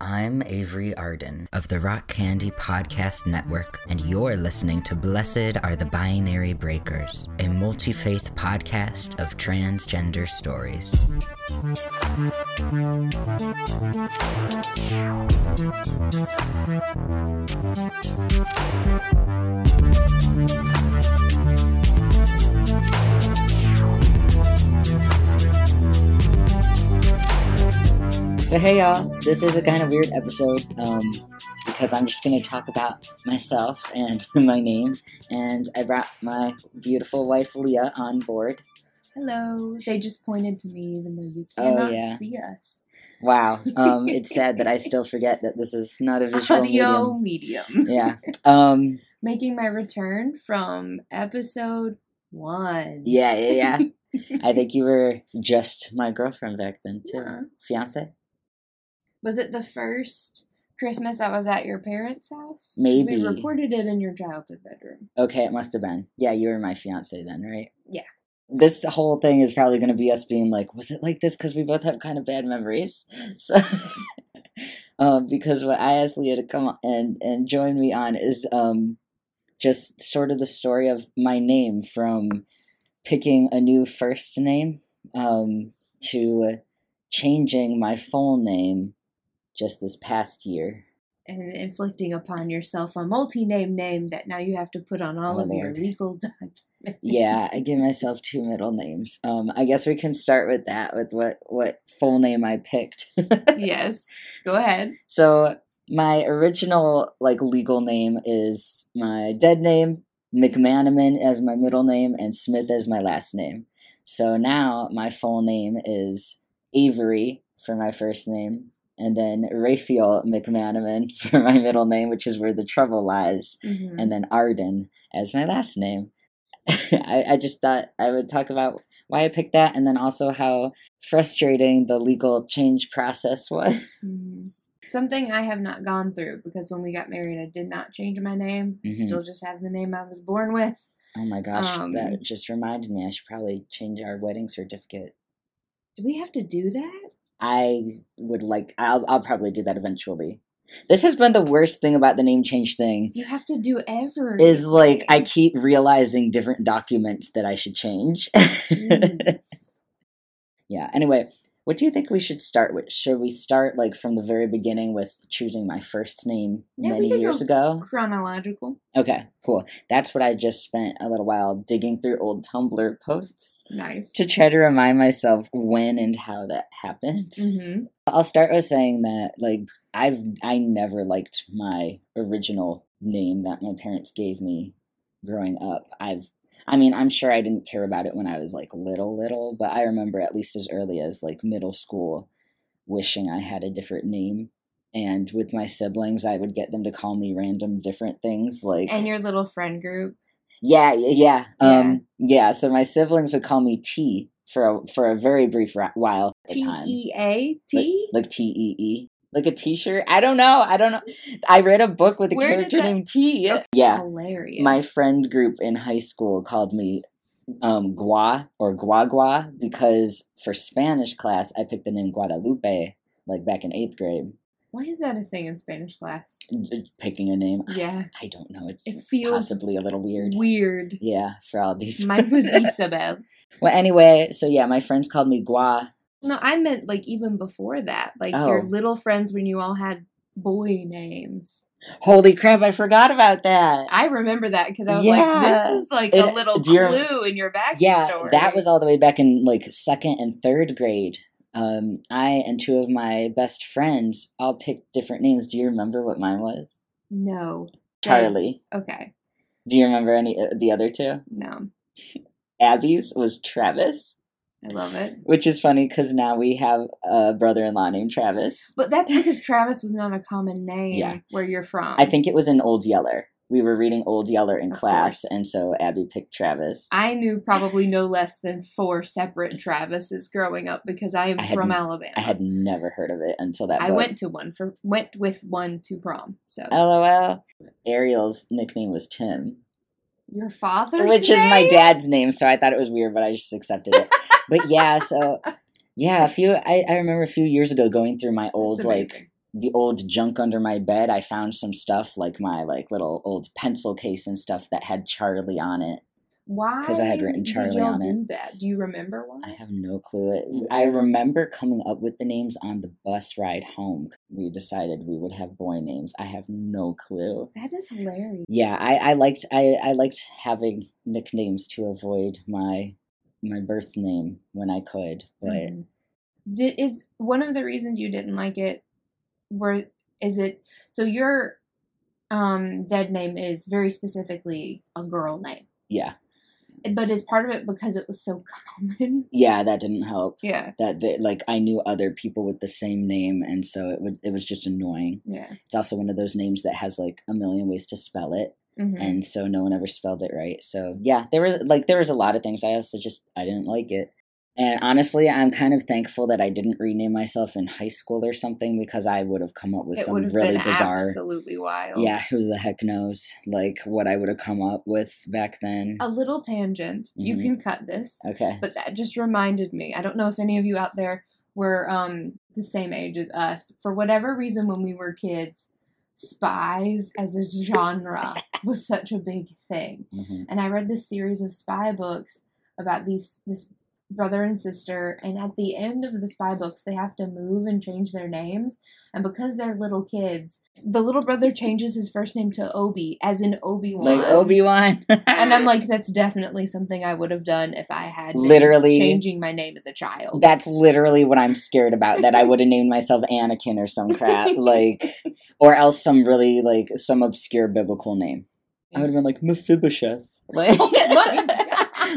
I'm Avery Arden of the Rock Candy Podcast Network, and you're listening to Blessed Are the Binary Breakers, a multi faith podcast of transgender stories. So, hey y'all, this is a kind of weird episode um, because I'm just going to talk about myself and my name. And I brought my beautiful wife Leah on board. Hello. They just pointed to me even though you Oh, cannot yeah. see us. Wow, um, it's sad that I still forget that this is not a visual Audio medium. medium. Yeah. Um, Making my return from episode one. yeah, yeah, yeah. I think you were just my girlfriend back then, too. Yeah. Fiance? Was it the first Christmas I was at your parents' house? Maybe. We recorded it in your childhood bedroom. Okay, it must have been. Yeah, you were my fiance then, right? Yeah. This whole thing is probably going to be us being like, was it like this? Because we both have kind of bad memories. So, um, because what I asked Leah to come on and, and join me on is um, just sort of the story of my name from picking a new first name um, to changing my full name just this past year. And inflicting upon yourself a multi-name name that now you have to put on all Oh, of your legal documents. yeah, I give myself two middle names. Um, I guess we can start with that, with what what full name I picked. yes. Go ahead. so my original like legal name is my dead name, McManaman as my middle name, and Smith as my last name. So now my full name is Avery for my first name, and then Raphael McManaman for my middle name, which is where the trouble lies Mhm. and then Arden as my last name. I, I just thought I would talk about why I picked that and then also how frustrating the legal change process was. Mhm. Something I have not gone through because when we got married, I did not change my name. Mhm. Still just have the name I was born with. Oh my gosh, Um, that just reminded me I should probably change our wedding certificate. Do we have to do that? I would like I'll I'll probably do that eventually. This has been the worst thing about the name change thing You have to do ever. is like I keep realizing different documents that I should change. Yeah anyway what do you think we should start with? Should we start like from the very beginning with choosing my first name Yeah, we many years go ago? Chronological. okay cool. That's what i just spent a little while digging through old tumblr posts Nice. to try to remind myself when and how that happened. Hmm i'll start with saying that like i've i never liked my original name that my parents gave me growing up. I've I mean, I'm sure I didn't care about it when I was like little, little, but I remember at least as early as like middle school wishing I had a different name. And with my siblings, I would get them to call me random different things like And your little friend group. yeah, yeah, yeah. Um, yeah. So my siblings would call me T for a, for a very brief while at T. E A T? like T E E, like a T-shirt. I don't know. I don't know. I read a book with a Where character that- named T. That's Yeah, Hilarious. my friend group in high school called me um, Gua or Guagua because for Spanish class I picked the name Guadalupe like back in eighth grade. Why is that a thing in Spanish class? Picking a name, Yeah. I don't know. It's It feels possibly a little weird. weird. Yeah, for all these. Mine was Isabel. well, anyway, so yeah, my friends called me Gua. No, I meant like even before that. Like your Oh. little friends when you all had boy names. Holy crap! I forgot about that. I remember that because I was Yeah. like, this is like a little do you rem- clue in your backstory. Yeah, that was all the way back in like second and third grade. Um, I and two of my best friends all picked different names. Do you remember what mine was? No. Charlie. Okay. Do you remember any uh, the other two? No. Abby's was Travis, I love it. which is funny because now we have a brother-in-law named Travis. But that's because Travis was not a common name Yeah. where you're from. I think it was an Old Yeller. We were reading Old Yeller in Of class, course. and so Abby picked Travis. I knew probably no less than four separate Travises growing up because I am I from n- Alabama. I had never heard of it until that. I book. went to one for went with one to prom. So LOL. Ariel's nickname was Tim. your father's which is my dad's name so i thought it was weird but i just accepted it but yeah so yeah a few I, I remember a few years ago going through my old like the old junk under my bed, I found some stuff like my like little old pencil case and stuff that had Charlie on it. Why? Because I had written did Charlie y'all on it. do that? Do you remember why? I have no clue. I mm. remember coming up with the names on the bus ride home. We decided we would have boy names. I have no clue. that is hilarious. Yeah, I, I liked I, I liked having nicknames to avoid my my birth name when I could, but Mhm. Did, is one of the reasons you didn't like it? Were is it so your um dead name is very specifically a girl name, yeah, but is part of it because it was so common? yeah, that didn't help. Yeah, That they, like I knew other people with the same name, and so it would it was just annoying. yeah. It's also one of those names that has like a million ways to spell it, Mhm. and so no one ever spelled it right. So yeah, there was like there was a lot of things I also just I didn't like it. And honestly, I'm kind of thankful that I didn't rename myself in high school or something because I would have come up with it some really bizarre. absolutely wild. Yeah, who the heck knows? Like what I would have come up with back then. A little tangent. You Mhm. can cut this. Okay. But that just reminded me. I don't know if any of you out there were um, the same age as us. For whatever reason, when we were kids, spies as a genre was such a big thing. hmm And I read this series of spy books about these this brother and sister, and at the end of the spy books, they have to move and change their names. And because they're little kids, the little brother changes his first name to Obi, as in Obi Wan. Like Obi Wan. And I'm like, that's definitely something I would have done if I had been Literally- changing my name as a child. That's literally what I'm scared about. That I would have named myself Anakin or some crap, like, or else some really like some obscure biblical name. I would have been like Mephibosheth. Like, Oh.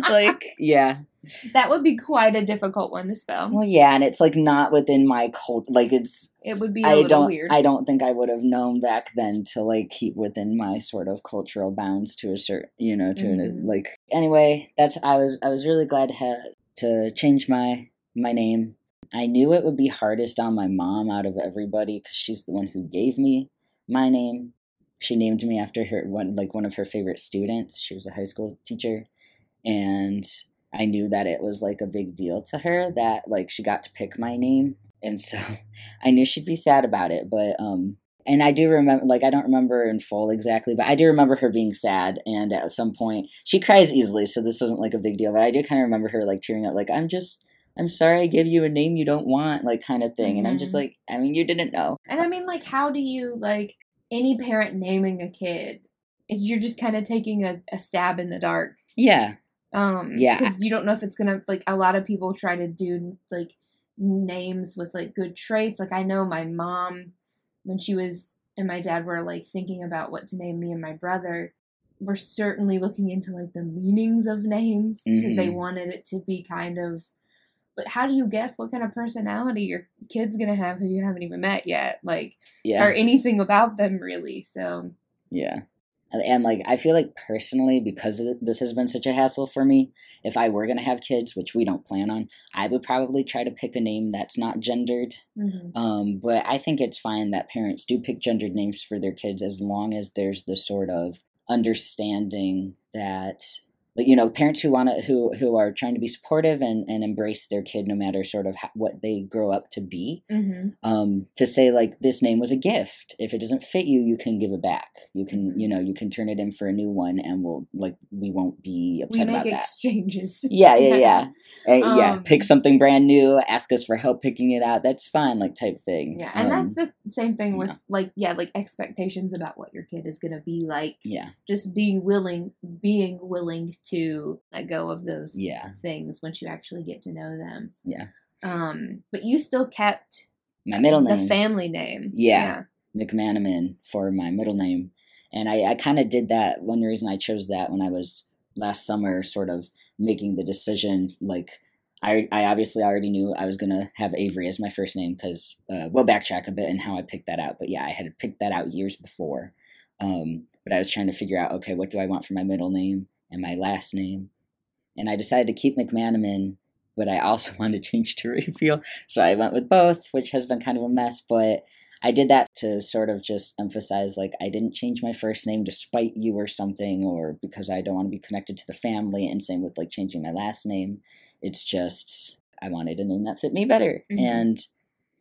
Like, yeah. that would be quite a difficult one to spell. Well, yeah, and it's like not within my cult. Like, it's It would be a I little don't. weird. I don't think I would have known back then to like keep within my sort of cultural bounds to a certain, you know, to Mhm. like. Anyway, that's I was I was really glad to ha- to change my my name. I knew it would be hardest on my mom out of everybody because she's the one who gave me my name. She named me after her one like one of her favorite students. She was a high school teacher, and I knew that it was like a big deal to her that like she got to pick my name, and so I knew she'd be sad about it. But um, and I do remember like I don't remember in full exactly, but I do remember her being sad, and at some point she cries easily, so this wasn't like a big deal. But I do kind of remember her like tearing up, like I'm just. I'm sorry I gave you a name you don't want, like kind of thing. And I'm just Mhm. like, I mean, you didn't know. and I mean, like, how do you like any parent naming a kid? Is you're just kind of taking a, a stab in the dark. Yeah. Um, Yeah. because you don't know if it's gonna like a lot of people try to do like names with like good traits. Like I know my mom when she was and my dad were like thinking about what to name me and my brother. We're certainly looking into like the meanings of names because they Mhm. wanted it to be kind of. But how do you guess what kind of personality your kid's gonna have who you haven't even met yet? Like Yeah. or anything about them really. So Yeah. And, like I feel like personally because this has been such a hassle for me, if I were going to have kids, which we don't plan on, I would probably try to pick a name that's not gendered. Um but I think it's fine that parents do pick gendered names for their kids as long as there's the sort of understanding that but you know parents who want to who who are trying to be supportive and and embrace their kid no matter sort of ho- what they grow up to be mm-hmm. um, to say like this name was a gift. If it doesn't fit you, you can give it back. You can, Mhm. you know, you can turn it in for a new one, and we'll like we won't be we upset make about that. exchanges. Yeah, yeah, yeah, yeah. Um, Pick something brand new. Ask us for help picking it out. That's fine, like type thing. Yeah, and Um, that's the same thing with yeah. like yeah, like expectations about what your kid is gonna be like. yeah, Just being willing, being willing to let go of those Yeah. things once you actually get to know them. yeah. Um, but you still kept My middle name, the family name. Yeah. McManaman, for my middle name, and I, I kind of did that. One reason I chose that when I was last summer, sort of making the decision, like I, I obviously already knew I was gonna have Avery as my first name because uh, we'll backtrack a bit and how I picked that out. But yeah, I had picked that out years before. Um, but I was trying to figure out, okay, what do I want for my middle name and my last name? And I decided to keep McManaman, but I also wanted to change to Raphael, so I went with both, which has been kind of a mess. But I did that to sort of just emphasize, like, I didn't change my first name despite you or something, or because I don't want to be connected to the family. And same with like changing my last name. It's just I wanted a name that fit me better. Mhm. And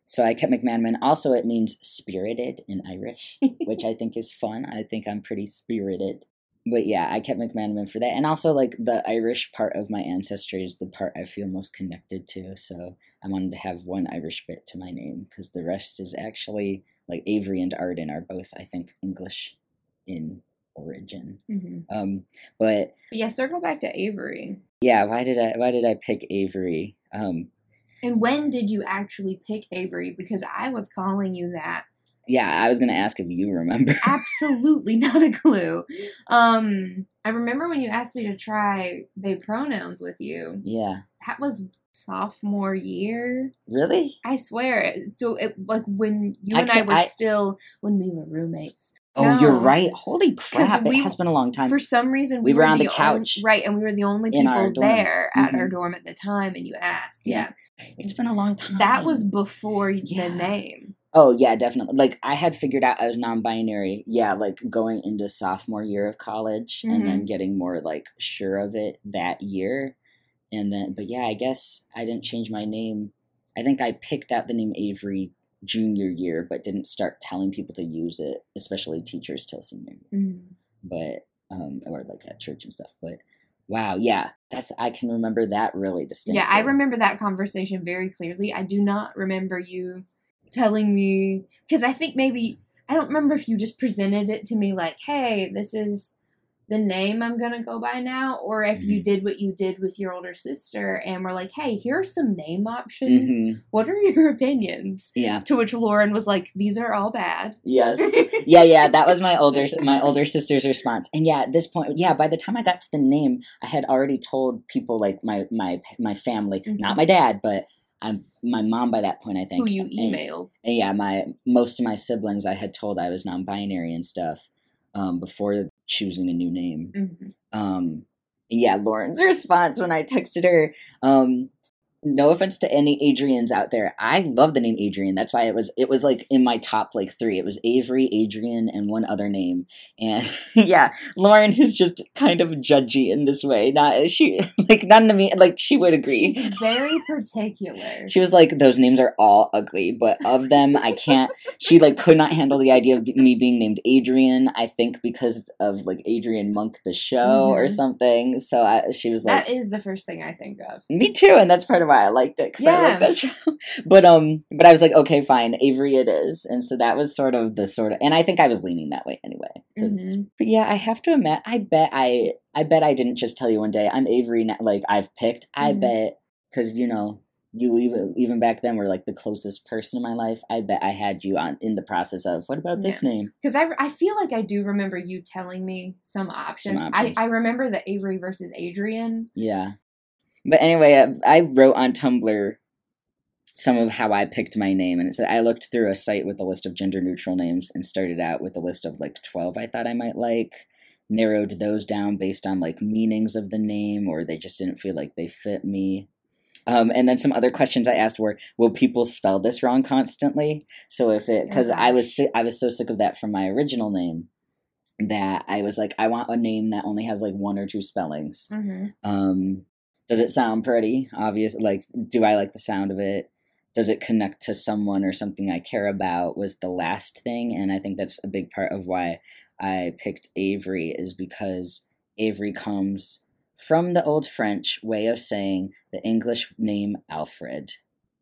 so I kept McManaman. Also, it means spirited in Irish, which I think is fun. I think I'm pretty spirited. But yeah, I kept McManaman for that. And also, like, the Irish part of my ancestry is the part I feel most connected to. So I wanted to have one Irish bit to my name because the rest is actually, like, Avery and Arden are both, I think, English in origin. hmm Um, but But yeah, circle back to Avery. yeah, why did I why did I pick Avery? Um, And when did you actually pick Avery? Because I was calling you that. Yeah, I was gonna ask if you remember. Absolutely not a clue. Um, I remember when you asked me to try they pronouns with you. yeah, That was sophomore year. really? I swear. So it like when you I and I were I- still when we were roommates. Oh, you're right. Holy crap! we- it has been a long time. For some reason, We we, were on the only- couch right? And we were the only people there at our Mhm. dorm at the time. And you asked, Yeah. yeah, It's been a long time. that was before Yeah. the name. Oh yeah, definitely. Like I had figured out I was non-binary. Yeah, like going into sophomore year of college and Mm-hmm. then getting more like sure of it that year. And then but yeah, I guess I didn't change my name. I think I picked out the name Avery junior year but didn't start telling people to use it, especially teachers till senior year. Mm. But um or like at church and stuff. But wow, yeah. That's I can remember that really distinctly. Yeah, I remember that conversation very clearly. I do not remember you telling me because I think maybe I don't remember if you just presented it to me like, "Hey, this is the name I'm gonna go by now," or if you Mhm. did what you did with your older sister and were like, "Hey, here are some name options. Mhm. What are your opinions?" Yeah. To which Lauren was like, "These are all bad." Yes. yeah, yeah, that was my older my older sister's response. And yeah, at this point, yeah, by the time I got to the name, I had already told people like my my my family, not Mhm. my dad, but I'm my mom by that point, I think. Who you emailed? and yeah, my most of my siblings I had told I was non-binary and stuff um, before choosing a new name. Mhm. Um, and yeah, Lauren's response when I texted her, um, no offense to any Adrians out there. I love the name Adrian. That's why it was it was like in my top like three. It was Avery, Adrian, and one other name. And yeah, Lauren, who's just kind of judgy in this way. Not she like none of me like she would agree. She's very particular. She was like, "Those names are all ugly, but of them, I can't." She like could not handle the idea of me being named Adrian. I think because of like Adrian Monk, the show, or Mhm. something. So I, she was like, that is the first thing I think of. "Me too," and that's part of why I liked it because I like that show. But um, but I was like, "Okay, fine, Avery, it is," and so that was sort of the sort of, and I think I was leaning that way anyway. Mhm. But yeah, I have to admit, I bet I, I bet I didn't just tell you one day I'm Avery. Now, like I've picked. I Mhm. bet because you know you even even back then were like the closest person in my life. I bet I had you on in the process of what about this name? Because I, I feel like I do remember you telling me some options. options. I, I remember the Avery versus Adrian. Yeah. But anyway, I, I wrote on Tumblr some of how I picked my name, and it said I looked through a site with a list of gender neutral names and started out with a list of like twelve I thought I might like. Narrowed those down based on like meanings of the name, or they just didn't feel like they fit me. Um, and then some other questions I asked were, will people spell this wrong constantly? So if it, Oh, because I was si- I was so sick of that from my original name, that I was like, I want a name that only has like one or two spellings. Mm-hmm. Um, does it sound pretty? Obvious. Like, do I like the sound of it? Does it connect to someone or something I care about? Was the last thing, and I think that's a big part of why I picked Avery is because Avery comes from the Old French way of saying the English name Alfred.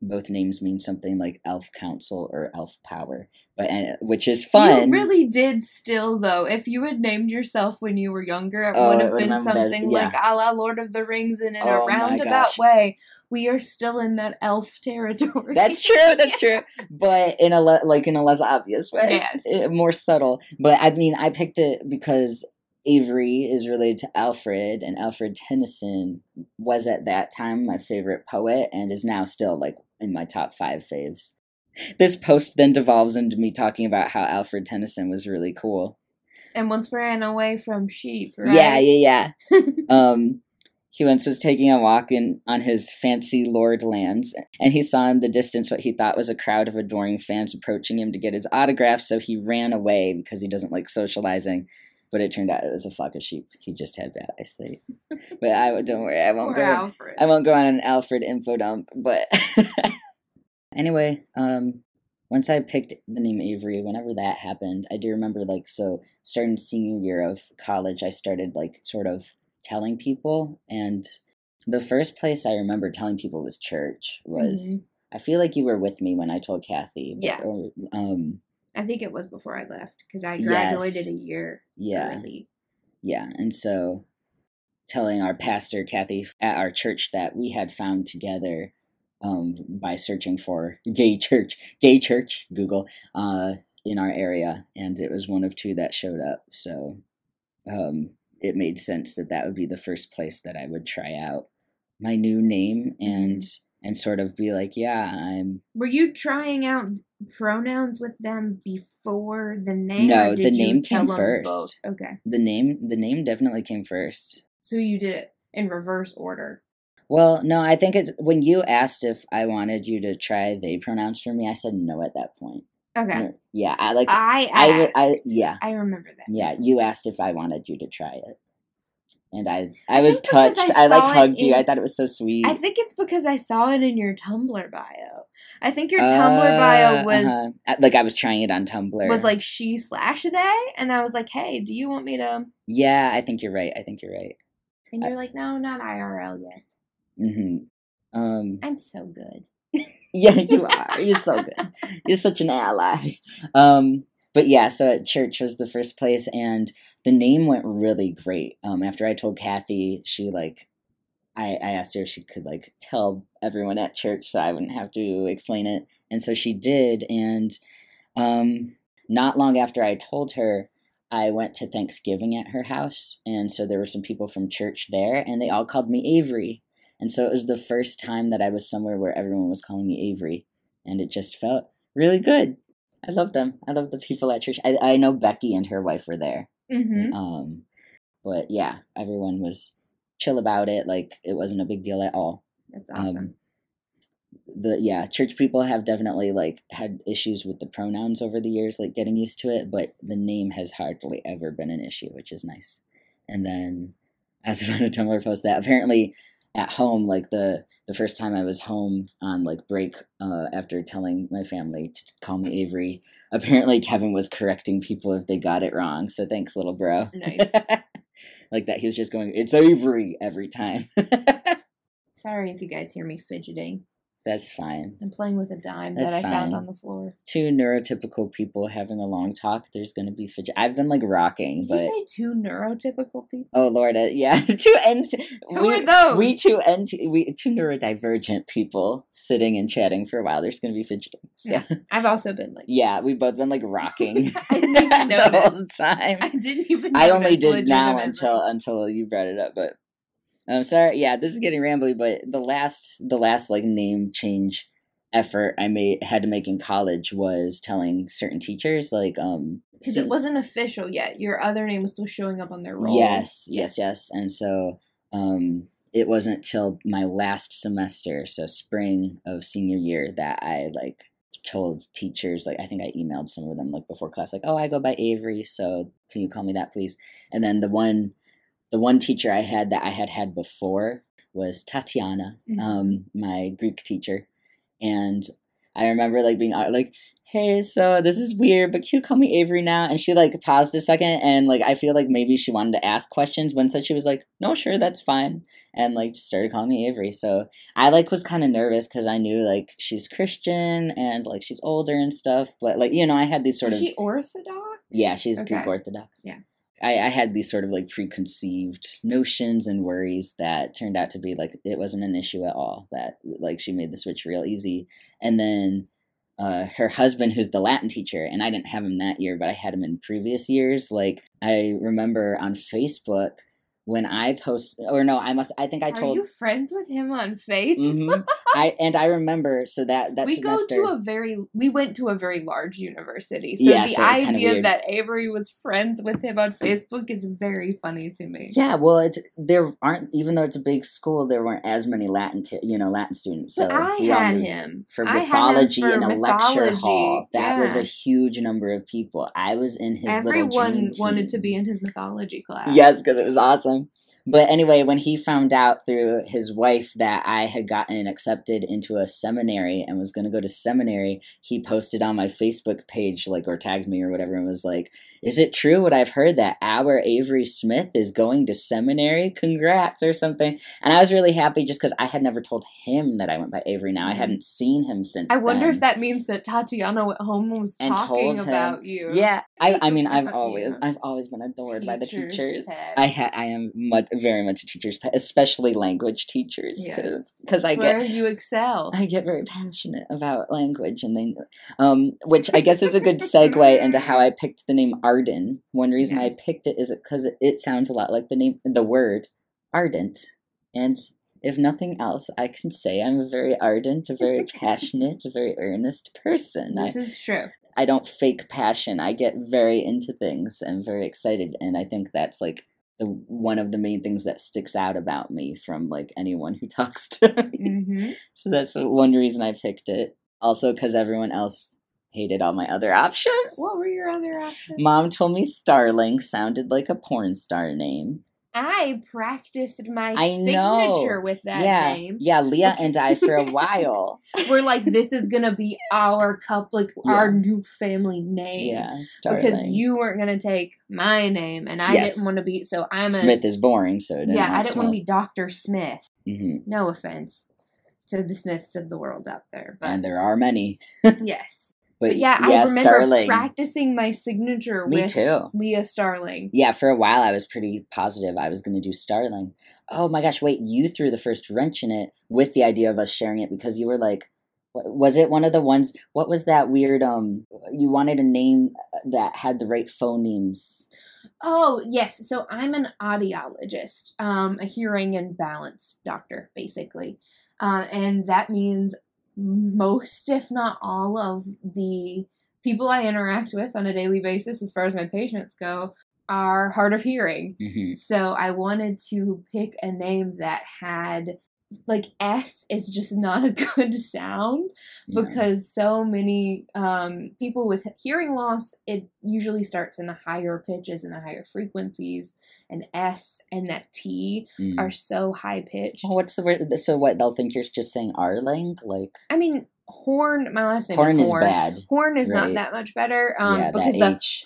Both names mean something like elf council or elf power, but and, which is fun. You really did still, though. If you had named yourself when you were younger, it Oh, would have been something yeah. like a la Lord of the Rings, and in Oh a roundabout way, we are still in that elf territory. That's true. That's true. But in a le- like in a less obvious way, Yes. eh, more subtle. But I mean, I picked it because Avery is related to Alfred, and Alfred Tennyson was at that time my favorite poet, and is now still like in my top five faves. This post then devolves into me talking about how Alfred Tennyson was really cool. and once ran away from sheep, right? Yeah, yeah, yeah. um, he once was taking a walk in on his fancy lord lands, and he saw in the distance what he thought was a crowd of adoring fans approaching him to get his autograph. So he ran away because he doesn't like socializing. But it turned out it was a flock of sheep. He just had bad eyesight. but I don't worry, I won't Poor go. Alfred. I won't go on an Alfred info dump, but anyway, um, once I picked the name Avery, whenever that happened, I do remember like so starting senior year of college, I started like sort of telling people, and the first place I remember telling people was church. Was Mhm. I feel like you were with me when I told Kathy. but- Yeah. Or, um. I think it was before I left because I Yes. graduated a year Yeah. early. Yeah, and so telling our pastor Kathy at our church that we had found together um, by searching for gay church, gay church, Google, uh, in our area, and it was one of two that showed up. So um, it made sense that that would be the first place that I would try out my new name and and sort of be like, yeah, I'm Were you trying out pronouns with them before the name? No, the name came first. both? Okay, the name. The name definitely came first. so you did it in reverse order. Well, no, I think it's when you asked if I wanted you to try they pronouns for me, I said no at that point. Okay, Yeah, I like I I asked. w- I- yeah. I remember that. yeah, you asked if I wanted you to try it. And I I was touched. I I, like hugged you. I thought it was so sweet. I think it's because I saw it in your Tumblr bio. I think your Tumblr bio Uh, was uh-huh. Like I was trying it on Tumblr. was like she slash they, and I was like, hey, do you want me to? Yeah, I think you're right. I think you're right. And you're like, no, not IRL yet. hmm Um I'm so good. Yeah, you are. You're so good. You're such an ally. Um, but yeah, so church was the first place, and the name went really great. Um, after I told Kathy, she like, I, I asked her if she could like tell everyone at church so I wouldn't have to explain it, and so she did. And um, not long after I told her, I went to Thanksgiving at her house, and so there were some people from church there, and they all called me Avery. And so it was the first time that I was somewhere where everyone was calling me Avery. And it just felt really good. I love them. I love the people at church. I, I know Becky and her wife were there. Mm-hmm. Um, but yeah, everyone was chill about it. Like it wasn't a big deal at all. That's awesome. Um, the yeah, church people have definitely like had issues with the pronouns over the years, like getting used to it, but the name has hardly ever been an issue, which is nice. And then as a Tumblr post that apparently at home, like the the first time I was home on like break, uh, after telling my family to call me Avery, apparently Kevin was correcting people if they got it wrong. So thanks, little bro. Nice. like that, he was just going, "It's Avery" every time. Sorry if you guys hear me fidgeting. That's fine. I'm playing with a dime That's that I found on the floor. Two neurotypical people having a long talk. There's going to be fidget. I've been like rocking, Did but you say two neurotypical people? oh lord, uh, yeah, two ent. Who we, are those? We two ent. We two neurodivergent people sitting and chatting for a while. There's going to be fidgeting. So Yeah. I've also been like, yeah, we've both been like rocking I didn't even the whole time. I didn't even. I only did now until until you brought it up, but I'm sorry. Yeah, this is getting rambly, but the last the last like name change effort I made had to make in college was telling certain teachers like um because it wasn't official yet. Your other name was still showing up on their roll. yes yes yes and so um it wasn't till my last semester so spring of senior year that I like told teachers like I think I emailed some of them like before class like oh I go by Avery so can you call me that please and then the one the one teacher I had that I had had before was Tatiana Mhm. um my Greek teacher and I remember like being uh, like hey so this is weird but can you call me Avery now and she like paused a second and like I feel like maybe she wanted to ask questions but instead she was like no sure that's fine and like just started calling me Avery so I like was kind of nervous because I knew like she's Christian and like she's older and stuff, but like you know I had these sort Is of she Orthodox? yeah she's Greek Orthodox. Yeah. I, I had these sort of like preconceived notions and worries that turned out to be like it wasn't an issue at all. That like she made the switch real easy, and then uh, her husband, who's the Latin teacher, and I didn't have him that year, but I had him in previous years. Like I remember on Facebook when I post, or no, I must. I think I told Are you friends with him on Facebook? Mhm. I and I remember so that that we semester. go to a very we went to a very large university so Yeah, the so idea that avery was friends with him on facebook is very funny to me yeah, well, it's there aren't even though it's a big school, there weren't as many Latin you know Latin students. So but i had him for had him mythology for in a lecture hall. That was a huge number of people. I was in his little everyone wanted to be in his mythology class Yes, because it was awesome. But anyway, when he found out through his wife that I had gotten accepted into a seminary and was going to go to seminary, he posted on my Facebook page, like, or tagged me or whatever, and was like, Is it true what I've heard that our Avery Smith is going to seminary? Congrats, or something. And I was really happy just because I had never told him that I went by Avery now. I Mhm. hadn't seen him since. I wonder then. if that means that Tatiana went home and was And talking told him. about you. Yeah, I, I mean, I've always. I've always been adored by the Teachers' teachers. pets. I ha- I am much, very much a teacher's pet, especially language teachers, Yes. because I That's get, where you excel. I get very passionate about language, and they, um, which I guess is a good segue into how I picked the name Arden. One reason Yeah. I picked it is because it, it sounds a lot like the name, the word, ardent, and if nothing else, I can say I'm a very ardent, a very passionate, a very earnest person. I, This is true. I don't fake passion. I get very into things and very excited, and I think that's like the one of the main things that sticks out about me from like anyone who talks to me. hmm so that's one reason I picked it. Also, because everyone else hated all my other options. What were your other options? Mom told me Starling sounded like a porn star name. I practiced my I know. signature with that yeah, name. yeah. Leah and I for a while. We're like, this is gonna be our cup, like Yeah. our new family name. Yeah. Because you weren't gonna take my name, and I Yes. didn't want to be. So I'm a Smith is boring, so it yeah. I didn't want to be Doctor Smith. hmm No offense to the Smiths of the world out there, but And there are many. yes. But, But yeah, yeah, I remember Starling. practicing my signature Me with too. Leah Starling. Yeah, for a while I was pretty positive I was going to do Starling. Oh my gosh, wait, you threw the first wrench in it with the idea of us sharing it because you were like, was it one of the ones? What was that weird? Um, you wanted a name that had the right phonemes. Oh, yes. So I'm an audiologist, um, a hearing and balance doctor, basically. Uh, and that means most, if not all, of the people I interact with on a daily basis, as far as my patients go, are hard of hearing. hmm So I wanted to pick a name that had like S is just not a good sound because so many um, people with hearing loss it usually starts in the higher pitches and the higher frequencies and S and that T Mm. are so high pitched. Oh, what's the word? So what they'll think you're just saying Arling? Like I mean horn my last name horn is is horn. bad. Horn is not that much better um, yeah, because the H.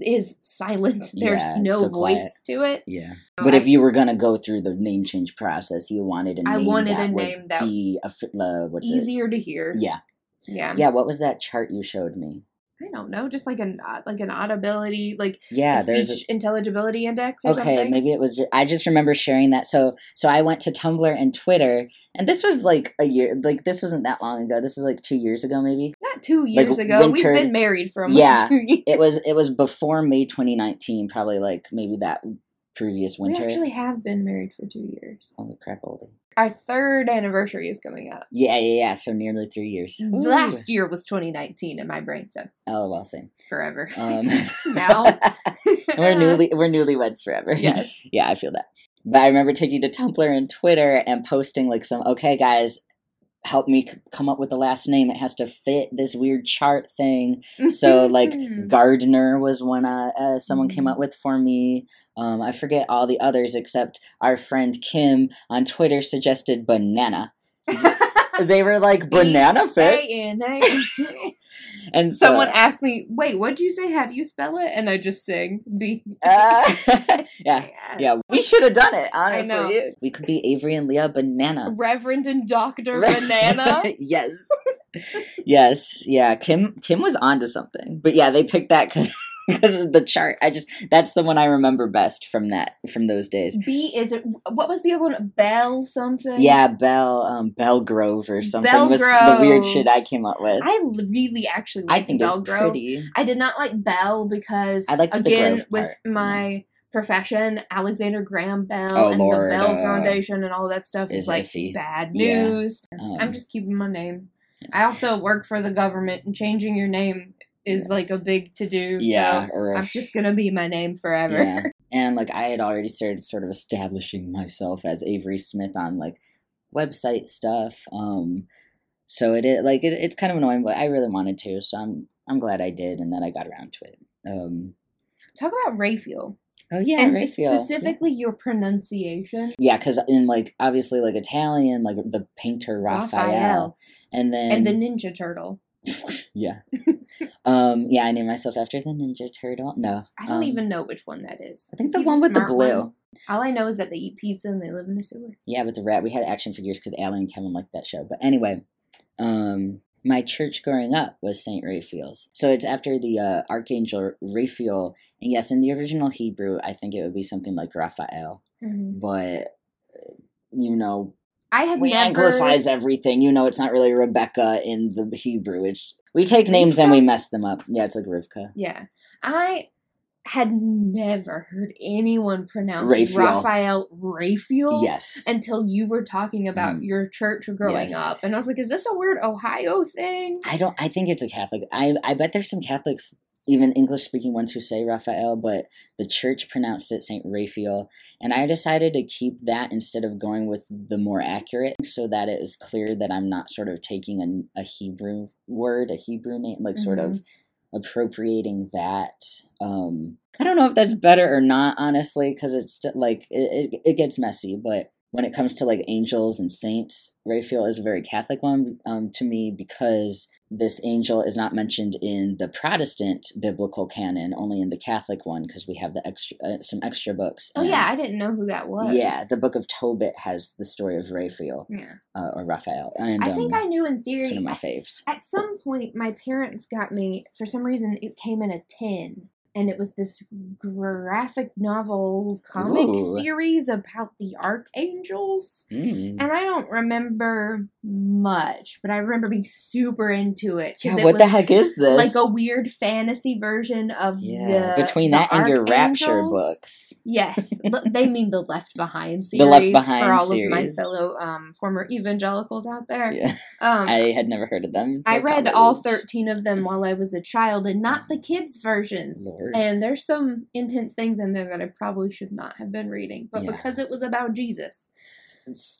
is silent. There's Yeah, no so voice to it. Yeah. But I- if you were gonna go through the name change process, you wanted a I name wanted that a would name that be a, uh, what's it? easier to hear. Yeah, Yeah. yeah. What was that chart you showed me? I don't know, just like an uh, like an audibility, like Yeah, there's a, intelligibility index or okay something. maybe it was ju- i just remember sharing that so so i went to tumblr and twitter and this was like a year like this wasn't that long ago this was like two years ago maybe Not two like years ago. winter- We've been married for almost Yeah, two years. it was it was before may 2019 probably like maybe that previous winter. We actually have been married for two years. holy crap oldie Our third anniversary is coming up. yeah yeah yeah so nearly three years Ooh. Last year was 2019 in my brain, so lol same forever. um now, we're newly we're newlyweds forever yes. yeah, I feel that. But I remember taking to Tumblr and Twitter and posting like some, okay, guys, help me c- come up with the last name. It has to fit this weird chart thing. So like Gardner was one uh, uh, someone came up with for me. Um, I forget all the others except our friend Kim on Twitter suggested banana. They were like banana fits. and so, Someone asked me, "Wait, what'd you say? How do you spell it?" And I just sing B. uh, yeah, yeah, we should have done it. Honestly, we could be Avery and Leah banana. Reverend and Doctor Right. Banana. yes. yes. Yeah. Kim Kim was onto something. But yeah, they picked that because of the chart. I just that's the one I remember best from that from those days. B is it? What was the other one? Bell something. Yeah, Bell um Bell Grove or something Bell was the weird shit I came up with. I really actually I liked think it's Belgrove. pretty. I did not like Bell because I liked again Grove with my profession, Alexander Graham Bell Oh, and Lord, the Bell uh, Foundation and all that stuff is, is like iffy. bad Yeah. news. Um, I'm just keeping my name. I also work for the government, and changing your name is like a big to do. yeah, so I'm just gonna be my name forever. Yeah. And like I had already started sort of establishing myself as Avery Smith on like website stuff. Um so it is like it, it's kind of annoying, but I really wanted to, so I'm I'm glad I did and that I got around to it. Um Talk about Raphael. Oh yeah, and Raphael. specifically your pronunciation. Yeah, because in like obviously like Italian, like the painter Raphael, Raphael. and then And the Ninja Turtle. Yeah, um, yeah. I named myself after the Ninja Turtle. No, I don't um, even know which one that is. I think the one with the blue. one? All I know is that they eat pizza and they live in a sewer. Yeah, with the rat. We had action figures because Allie and Kevin liked that show. But anyway, um, my church growing up was Saint Raphael's. So it's after the uh, archangel Raphael. And yes, in the original Hebrew, I think it would be something like Raphael. But uh, you know, I had we never. anglicize everything. You know, it's not really Rebecca in the Hebrew. It's we take names and we mess them up. Yeah, it's like Rivka. Yeah, I had never heard anyone pronounce Raphael. Raphael Raphael. Yes. Until you were talking about Mm. your church growing Yes. up, and I was like, "Is this a weird Ohio thing?" I don't. I think it's a Catholic. I I bet there's some Catholics, even English speaking ones, who say Raphael, but the church pronounced it Saint Raphael, and I decided to keep that instead of going with the more accurate, so that it is clear that I'm not sort of taking a, a Hebrew word, a Hebrew name, like sort of appropriating that. Um, I don't know if that's better or not, honestly, because it's st- like it, it, it gets messy, but when it comes to like angels and saints, Raphael is a very Catholic one um, to me because this angel is not mentioned in the Protestant biblical canon, only in the Catholic one because we have the extra uh, some extra books. Oh yeah, I didn't know who that was. yeah. The Book of Tobit has the story of Raphael yeah. uh, or Raphael, and I think um, I knew in it's theory. one of my faves. At some point, my parents got me. For some reason, it came in a tin, and it was this graphic novel comic Ooh. series about the archangels. Mm. And I don't remember much, but I remember being super into it. Yeah, it what the heck is this? Like a weird fantasy version of yeah, the between that and your Rapture books. Yes, they mean the Left Behind series The Left Behind for all of my fellow um, former evangelicals out there. Yeah, Um, I had never heard of them. I read all 13 of them while I was a child and not the kids' versions. Lord. And there's some intense things in there that I probably should not have been reading. But Yeah. because it was about Jesus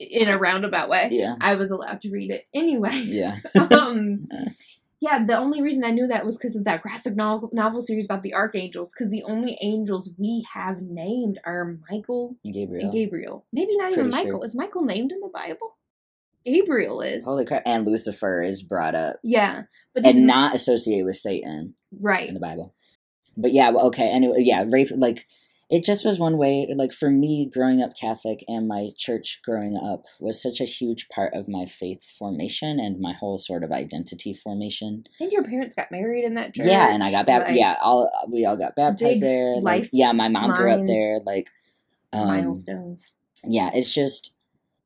in a roundabout way, Yeah, I was allowed to read it anyway. yeah. um, yeah, the only reason I knew that was because of that graphic novel, novel series about the archangels. Because the only angels we have named are Michael Gabriel. and Gabriel. Maybe not even Pretty sure. Michael. Is Michael named in the Bible? Gabriel is. Holy crap! And Lucifer is brought up yeah, but and not associated with Satan right. in the Bible. But yeah, okay. Anyway, yeah, Rafe, like it just was one way. Like for me, growing up Catholic and my church growing up was such a huge part of my faith formation and my whole sort of identity formation. And your parents got married in that church. yeah, and I got baptized. like, yeah, all we all got baptized there. Like, life yeah, my mom grew up there. Like, um, milestones. yeah, it's just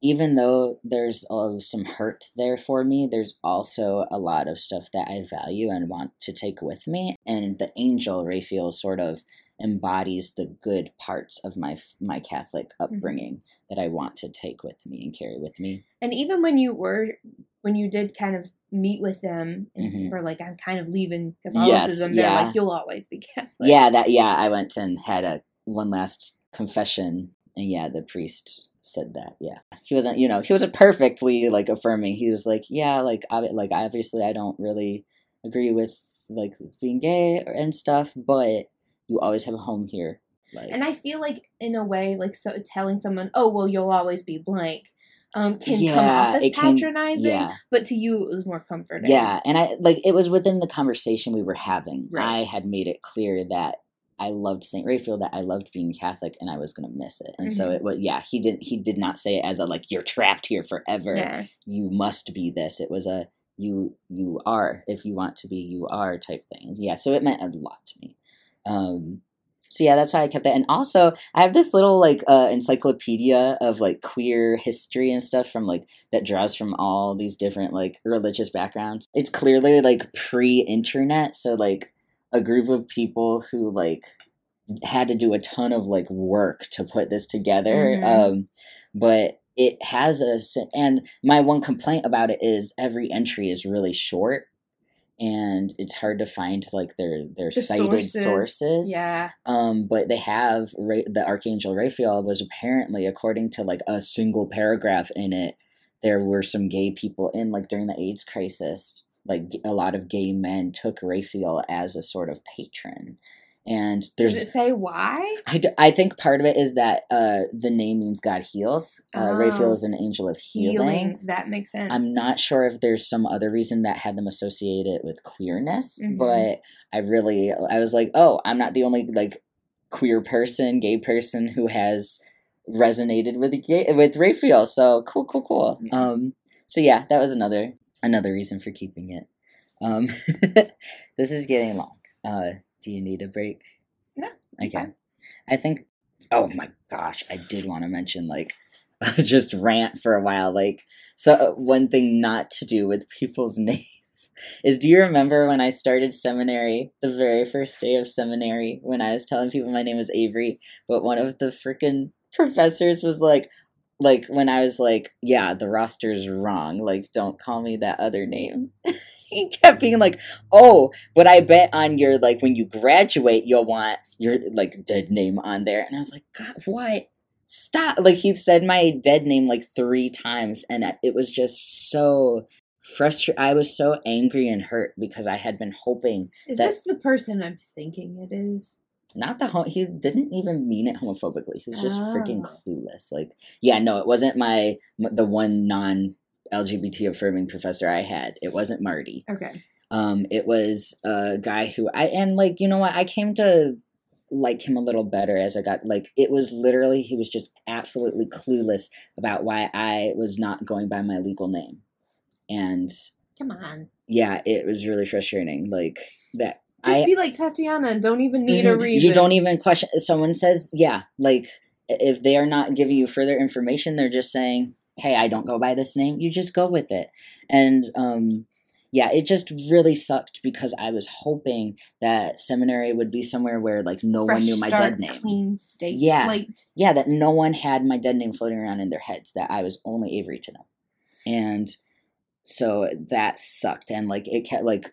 even though there's uh, some hurt there for me, there's also a lot of stuff that I value and want to take with me. And the angel Raphael sort of embodies the good parts of my my Catholic upbringing that I want to take with me and carry with me. And even when you were, when you did kind of meet with them and Mhm. were like, I'm kind of leaving Catholicism, they're yeah. like, you'll always be Catholic. yeah, that yeah, I went and had a one last confession, yeah, the priest said that. Yeah, he wasn't, you know, he wasn't perfectly like affirming. He was like, yeah, like, obvi- like obviously, I don't really agree with like being gay or, and stuff, but you always have a home here. Like, And I feel like, in a way, like so telling someone, "Oh, well, you'll always be blank," um, can come off as it can- patronizing. yeah. But to you, it was more comforting. Yeah, and I like it was within the conversation we were having. Right. I had made it clear that I loved Saint Raphael, that I loved being Catholic, and I was gonna miss it. And so Mhm. it was yeah. He didn't he did not say it as a like you're trapped here forever. Yeah. You must be this. It was a you you are if you want to be you are type thing. Yeah, so it meant a lot to me. Um, so yeah, that's why I kept that. And also, I have this little like uh, encyclopedia of like queer history and stuff from like that draws from all these different like religious backgrounds. It's clearly like pre-internet, so like a group of people who like had to do a ton of like work to put this together. Mhm. Um, but it has a and my one complaint about it is every entry is really short and it's hard to find like their their The cited sources Yeah. um, but they have Ra- the Archangel Raphael was apparently, according to like a single paragraph in it, there were some gay people in like during the AIDS crisis. Like a lot of gay men took Raphael as a sort of patron, And Does there's it say why? I, d- I think part of it is that uh, the name means God heals. Uh, Raphael Oh. is an angel of healing. Healing. That makes sense. I'm not sure if there's some other reason that had them associate it with queerness, Mhm. but I really, I was like, oh, I'm not the only like queer person, gay person who has resonated with gay, with Raphael. So cool, cool, cool. Yeah. Um, so yeah, that was another another reason for keeping it. Um, this is getting long. Uh, do you need a break? No, Okay. fine. I think. Oh my gosh, I did want to mention like just rant for a while. Like, so uh, one thing not to do with people's names is do you remember when I started seminary, the very first day of seminary, when I was telling people my name was Avery, but one of the freaking professors was like, like when I was like, yeah, the roster's wrong. Like, don't call me that other name. he kept being mm-hmm. like, oh, but I bet on your like when you graduate, you'll want your like dead name on there. And I was like, God, what? Stop! Like he said my dead name like three times, and it was just so frustrated. I was so angry and hurt because I had been hoping Is that- this the person I'm thinking it is? Not the he didn't even mean it homophobically. He was just freaking Oh. clueless. Like, yeah, no, it wasn't my the one non LGBT affirming professor I had. It wasn't Marty. Okay. Um, it was a guy who I and like you know what I came to like him a little better as I got like it was literally he was just absolutely clueless about why I was not going by my legal name, and Come on. yeah, it was really frustrating. Like that. Just I, be like Tatiana and don't even need a Mhm. reason. You don't even question. Someone says, yeah, like if they are not giving you further information, they're just saying, hey, I don't go by this name. You just go with it. And um, yeah, it just really sucked because I was hoping that seminary would be somewhere where like no one knew my start, dead name. Clean state Yeah. slate. Yeah, that no one had my dead name floating around in their heads, that I was only Avery to them. And so that sucked. And like it kept like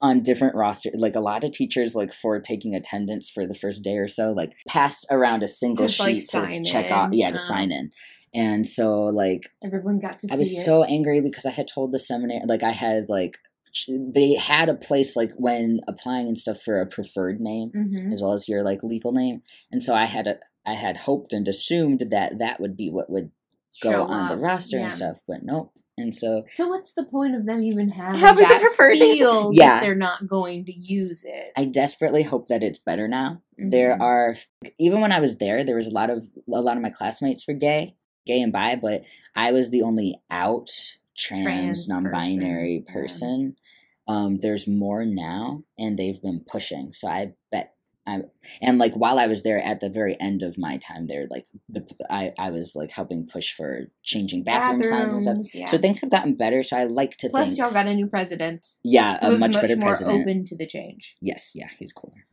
on different roster like a lot of teachers like for taking attendance for the first day or so like passed around a single like, sheet to check in, off yeah to uh. sign in and so like Everyone got to see i was it. so angry because i had told the seminary like i had like they had a place like when applying and stuff for a preferred name Mhm. as well as your like legal name and so i had a i had hoped and assumed that that would be what would go Show on the roster yeah. and stuff but nope and so So what's the point of them even having, Having the that preferred names? field Yeah. if they're not going to use it? i desperately hope that it's better now there Mhm. are even when i was there there was a lot of a lot of my classmates were gay gay and bi but i was the only out trans, Trans non-binary person, yeah. person um there's more now and they've been pushing so i bet i and like while i was there at the very end of my time there like the i i was like helping push for changing bathroom signs and stuff. Yeah. so things have gotten better so i like to Plus, think y'all got a new president. Yeah a much, much, better more president. open to the change. yes yeah he's cooler.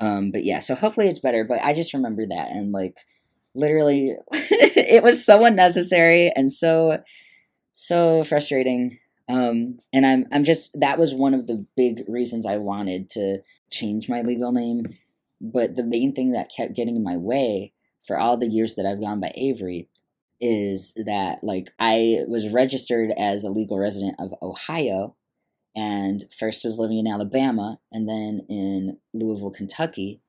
Um but yeah so hopefully it's better but i just remember that and like literally it was so unnecessary and so so frustrating. Um and i'm i'm just that was one of the big reasons i wanted to change my legal name but the main thing that kept getting in my way for all the years that i've gone by avery is that like i was registered as a legal resident of ohio and first was living in Alabama and then in Louisville, Kentucky.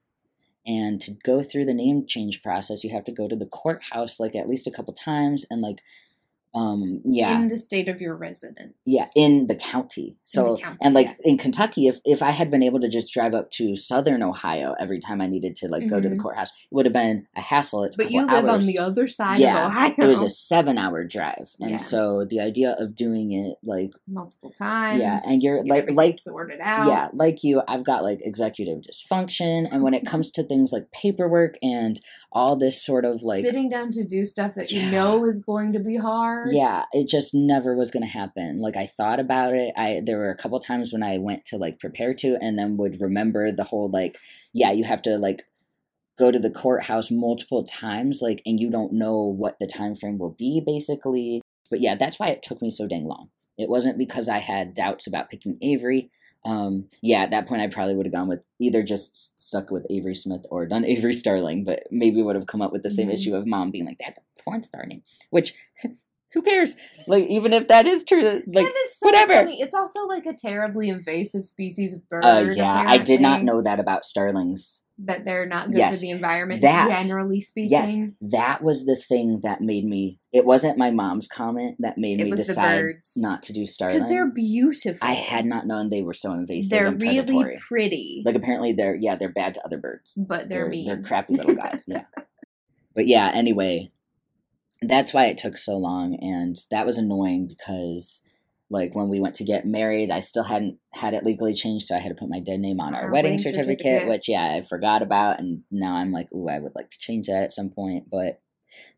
And to go through the name change process, you have to go to the courthouse like at least a couple times and like um yeah. In the state of your residence. yeah, in the county. So county, and like yeah. in Kentucky, if if I had been able to just drive up to Southern Ohio every time I needed to like go to the Mhm. courthouse, it would have been a hassle. It's But you live on the other side Yeah, of Ohio. It was a seven hour drive, and Yeah. so the idea of doing it like multiple times. Yeah, and you're like- like- sorted out. yeah, like you, I've got like executive dysfunction, and when it comes to things like paperwork and all this sort of like sitting down to do stuff that Yeah. you know is going to be hard. Yeah it just never was going to happen like i thought about it i there were a couple times when i went to like prepare to and then would remember the whole like yeah you have to like go to the courthouse multiple times like and you don't know what the time frame will be basically. But yeah that's why it took me so dang long. It wasn't because i had doubts about picking avery. Um yeah at that point i probably would have gone with either just stuck with avery smith or done avery starling but maybe would have come up with the same Mhm. issue of mom being like that's a porn star name which who cares? Like even if that is true, like is so whatever. funny. It's also like a terribly invasive species of bird. uh, yeah, I did not know that about starlings. that they're not good Yes, for the environment. that- generally speaking, Yes, that was the thing that made me. It wasn't my mom's comment that made it me decide not to do starlings because they're beautiful. I had not known they were so invasive They're really predatory. pretty, like apparently they're yeah they're bad to other birds. but they're, they're, mean. they're crappy little guys. yeah. But yeah, anyway, that's why it took so long, and that was annoying because, like, when we went to get married, I still hadn't had it legally changed, so I had to put my dead name on our, Our wedding, wedding certificate, certificate. which yeah, I forgot about, and now I'm like, ooh, I would like to change that at some point. But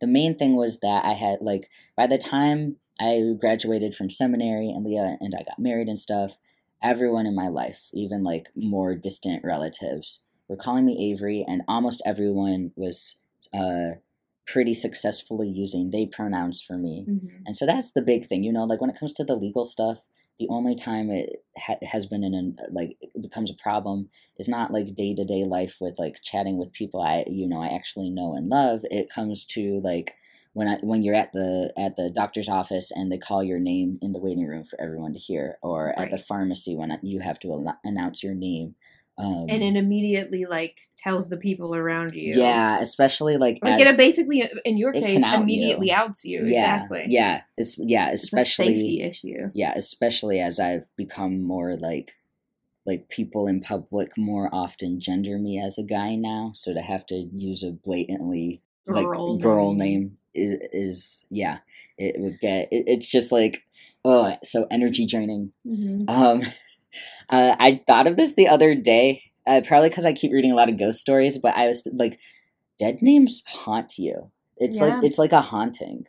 the main thing was that I had like by the time I graduated from seminary and Leah and I got married and stuff, everyone in my life, even like more distant relatives, were calling me Avery, and almost everyone was uh, pretty successfully using they pronouns for me. Mhm. And so that's the big thing, you know, like when it comes to the legal stuff, the only time it ha- has been in an like it becomes a problem is not like day to day life with like chatting with people I you know I actually know and love. It comes to like when I when you're at the at the doctor's office and they call your name in the waiting room for everyone to hear, or at the pharmacy when you have to al- announce your name. Um, and it immediately like tells the people around you. yeah, especially like Like as- it basically, in your case, out immediately you. outs you. yeah, exactly. yeah, it's yeah, It's a especially safety issue. yeah especially as i've become more like like people in public more often gender me as a guy now so to have to use a blatantly like Girl girl name. is is yeah it would get it, it's just like oh so energy draining Mhm. um uh, i thought of this the other day uh, probably because i keep reading a lot of ghost stories but i was like dead names haunt you it's Yeah. like it's like a haunting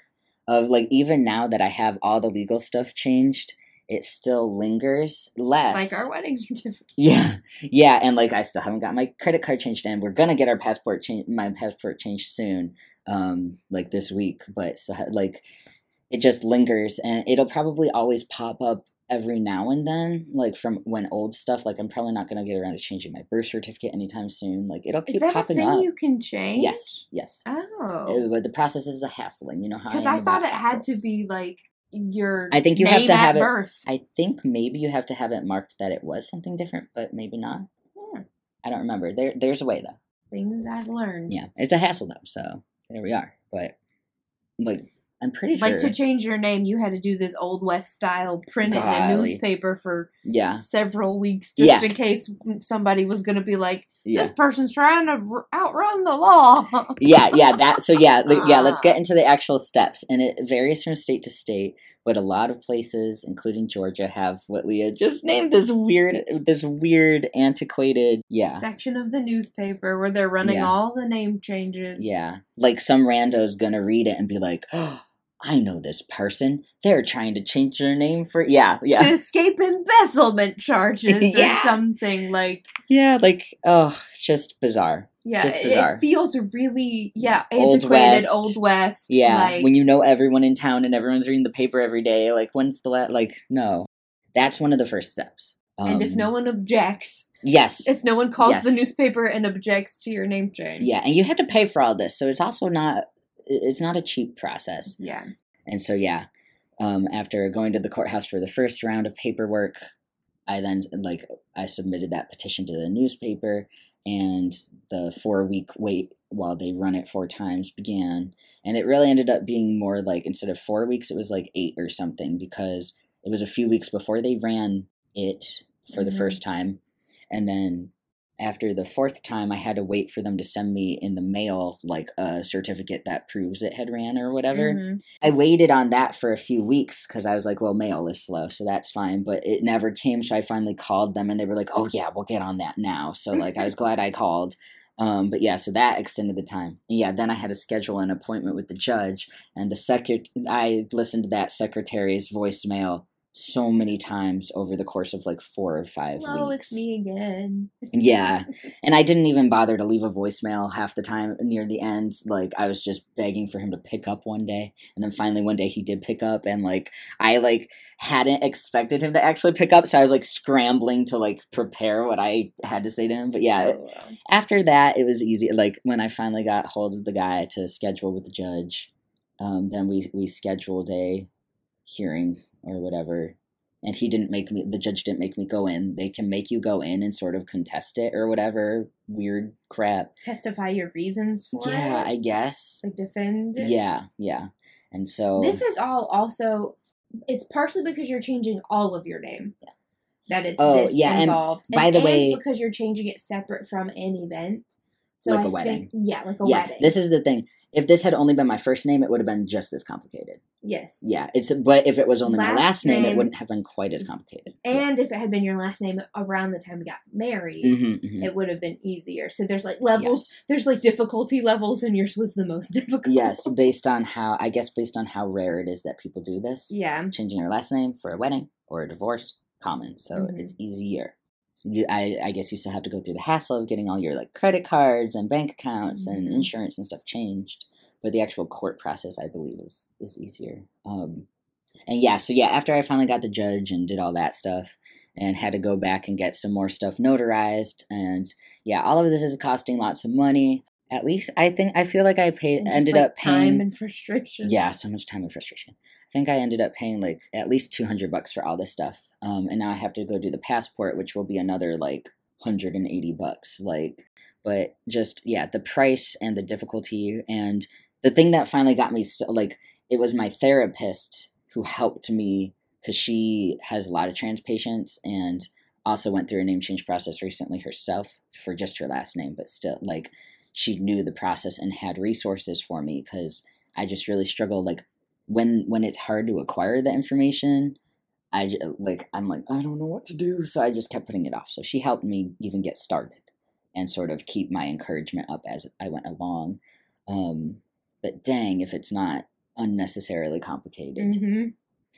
of like even now that i have all the legal stuff changed it still lingers less Like our wedding certificate. yeah yeah and like i still haven't got my credit card changed and we're gonna get our passport change my passport changed soon um like this week but so, like it just lingers and it'll probably always pop up every now and then like from when old stuff like i'm probably not gonna get around to changing my birth certificate anytime soon like it'll Is keep that a popping thing up you can change? yes yes Oh. Uh, but the process is a hassling you know how Because I, I thought it had to be like your. I think you have to have it- birth. I think maybe you have to have it marked that it was something different, but maybe not. Hmm. I don't remember. There, there's a way though. Things I've learned. Yeah, it's a hassle though. So there we are. But like, I'm pretty sure. Like to change your name, you had to do this old west style print in a newspaper for yeah, several weeks, just Yeah. in case somebody was going to be like, yeah, "This person's trying to r- outrun the law." yeah, yeah. That. So yeah, yeah. Let's get into the actual steps, and it varies from state to state. But a lot of places, including Georgia, have what Leah just named this weird, this weird, antiquated. Yeah, Section of the newspaper where they're running Yeah. all the name changes. Yeah. Like some rando's gonna read it and be like, oh, I know this person. They're trying to change their name for yeah, yeah. To escape embezzlement charges Yeah. or something like Yeah, like oh, just bizarre. yeah, Just it- bizarre. it feels really yeah Old antiquated West. old west. Yeah. like, when you know everyone in town and everyone's reading the paper every day, like when's the la- like no. That's one of the first steps. and if Um, no one objects, Yes. if no one calls the newspaper and objects to your name change, yeah, and you had to pay for all this, so it's also not it's not a cheap process. yeah, And so, yeah, um, after going to the courthouse for the first round of paperwork, I then like I submitted that petition to the newspaper, and the four week wait while they run it four times began. And it really ended up being more like instead of four weeks, it was like eight or something because it was a few weeks before they ran it for the Mhm. first time, and then after the fourth time, I had to wait for them to send me in the mail like a certificate that proves it had ran or whatever. Mhm. I waited on that for a few weeks because I was like, well, mail is slow, so that's fine. But it never came, so I finally called them and they were like, oh, yeah, we'll get on that now. So, like, I was glad I called. Um, but yeah, so that extended the time. And yeah, then I had to schedule an appointment with the judge, and the secret. I listened to that secretary's voicemail so many times over the course of like four or five Hello, weeks. it's me again. Yeah. And I didn't even bother to leave a voicemail half the time near the end. Like I was just begging for him to pick up one day. And then finally one day he did pick up and like I like hadn't expected him to actually pick up. So I was like scrambling to like prepare what I had to say to him. But yeah, Oh, wow. after that it was easy. Like when I finally got hold of the guy to schedule with the judge, um, then we we scheduled a hearing or whatever and he didn't make me the judge didn't make me go in they can make you go in and sort of contest it or whatever weird crap Testify your reasons for yeah it. i guess like defend. it. yeah yeah and so This is all also. It's partially because you're changing all of your name. Yeah. That it's Oh, this yeah, and involved. by the and way- because you're changing it separate from an event. So Like I a think- wedding. yeah, like a yeah wedding. this is the thing if this had only been my first name it would have been just as complicated yes. yeah it's but if it was only my Last last name, it wouldn't have been quite as complicated And if it had been your last name around the time we got married, Mhm, mhm. it would have been easier. So there's like levels. yes. There's like difficulty levels, and yours was the most difficult. yes based on how i guess based on how rare it is that people do this Yeah. changing your last name for a wedding or a divorce common so Mhm. it's easier I, I guess you still have to go through the hassle of getting all your like credit cards and bank accounts and Mhm. insurance and stuff changed but the actual court process i believe is is easier um and yeah so yeah after i finally got the judge and did all that stuff and had to go back and get some more stuff notarized and yeah all of this is costing lots of money at least i think i feel like i paid ended like, up paying time and frustration. yeah, so much time and frustration. I think I ended up paying like at least 200 bucks for all this stuff. Um, and now I have to go do the passport, which will be another like 180 bucks. Like, but just, yeah, the price and the difficulty. And the thing that finally got me, st- like, it was my therapist who helped me because she has a lot of trans patients and also went through a name change process recently herself for just her last name, but still, like, she knew the process and had resources for me because I just really struggle like when when it's hard to acquire the information I j- like I'm like I don't know what to do. So I just kept putting it off. So she helped me even get started and sort of keep my encouragement up as I went along. Um but dang if it's not unnecessarily complicated hmm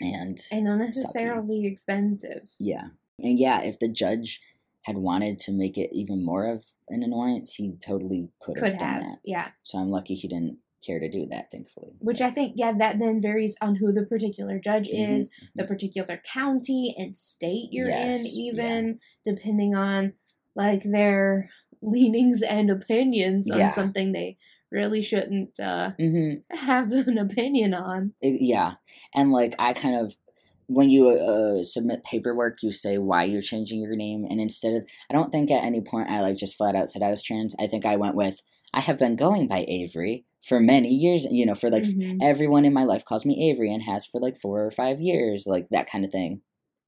and And unnecessarily expensive. yeah. And yeah if the judge had wanted to make it even more of an annoyance he totally could, Could have done have. that. Yeah. so I'm lucky he didn't care to do that thankfully Which I think, yeah, that then varies on who the particular judge Mhm, is, the particular county and state you're in, Yes, yeah. even depending on like their leanings and opinions on Yeah. something they really shouldn't uh, Mhm. have an opinion on. It- yeah and like i kind of when you uh, submit paperwork you say why you're changing your name and instead of i don't think at any point i like just flat out said i was trans i think i went with i have been going by avery for many years you know for like Mhm. everyone in my life calls me avery and has for like four or five years like that kind of thing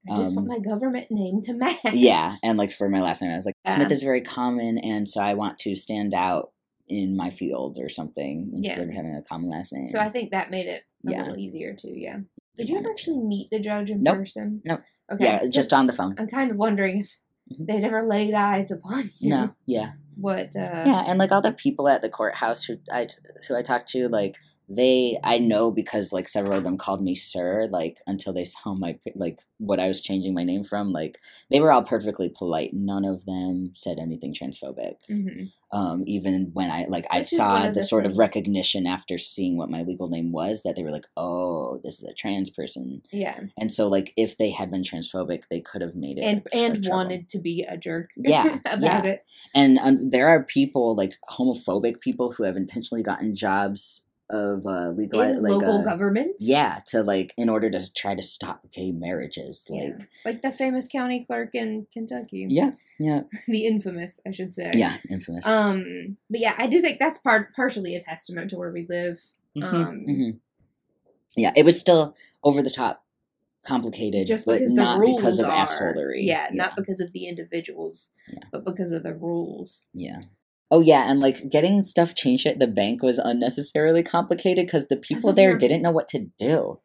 I just want um, my government name to match. yeah and like for my last name i was like Yeah. smith is very common and so i want to stand out in my field or something instead Yeah. of having a common last name So I think that made it a Yeah. little easier too. Yeah. Did you ever actually meet the judge in Nope. person? No. Nope. Okay. yeah just on the phone I'm kind of wondering if Mhm. they'd ever laid eyes upon you. no yeah What? Uh, yeah and like all the people at the courthouse who i who i talked to like they i know because like several of them called me sir like until they saw my like what i was changing my name from like they were all perfectly polite none of them said anything transphobic mhm. um even when i like i Which one saw the, the sort of recognition after seeing what my legal name was that they were like oh this is a trans person Yeah. and so like if they had been transphobic they could have made it And and wanted to be a jerk. Yeah, about yeah. it. And um, there are people like homophobic people who have intentionally gotten jobs of uh, legal In like local uh, government. yeah to like in order to try to stop gay marriages Yeah. like Like the famous county clerk in Kentucky. yeah yeah The infamous, I should say. yeah infamous Um. But yeah, I do think that's part partially a testament to where we live. Mhm, um, mhm. yeah it was still over the top complicated Just but not rules because of are, assholery Yeah, not because of the individuals, Yeah. but because of the rules. yeah oh yeah and like getting stuff changed at the bank was unnecessarily complicated because the people there your- didn't know what to do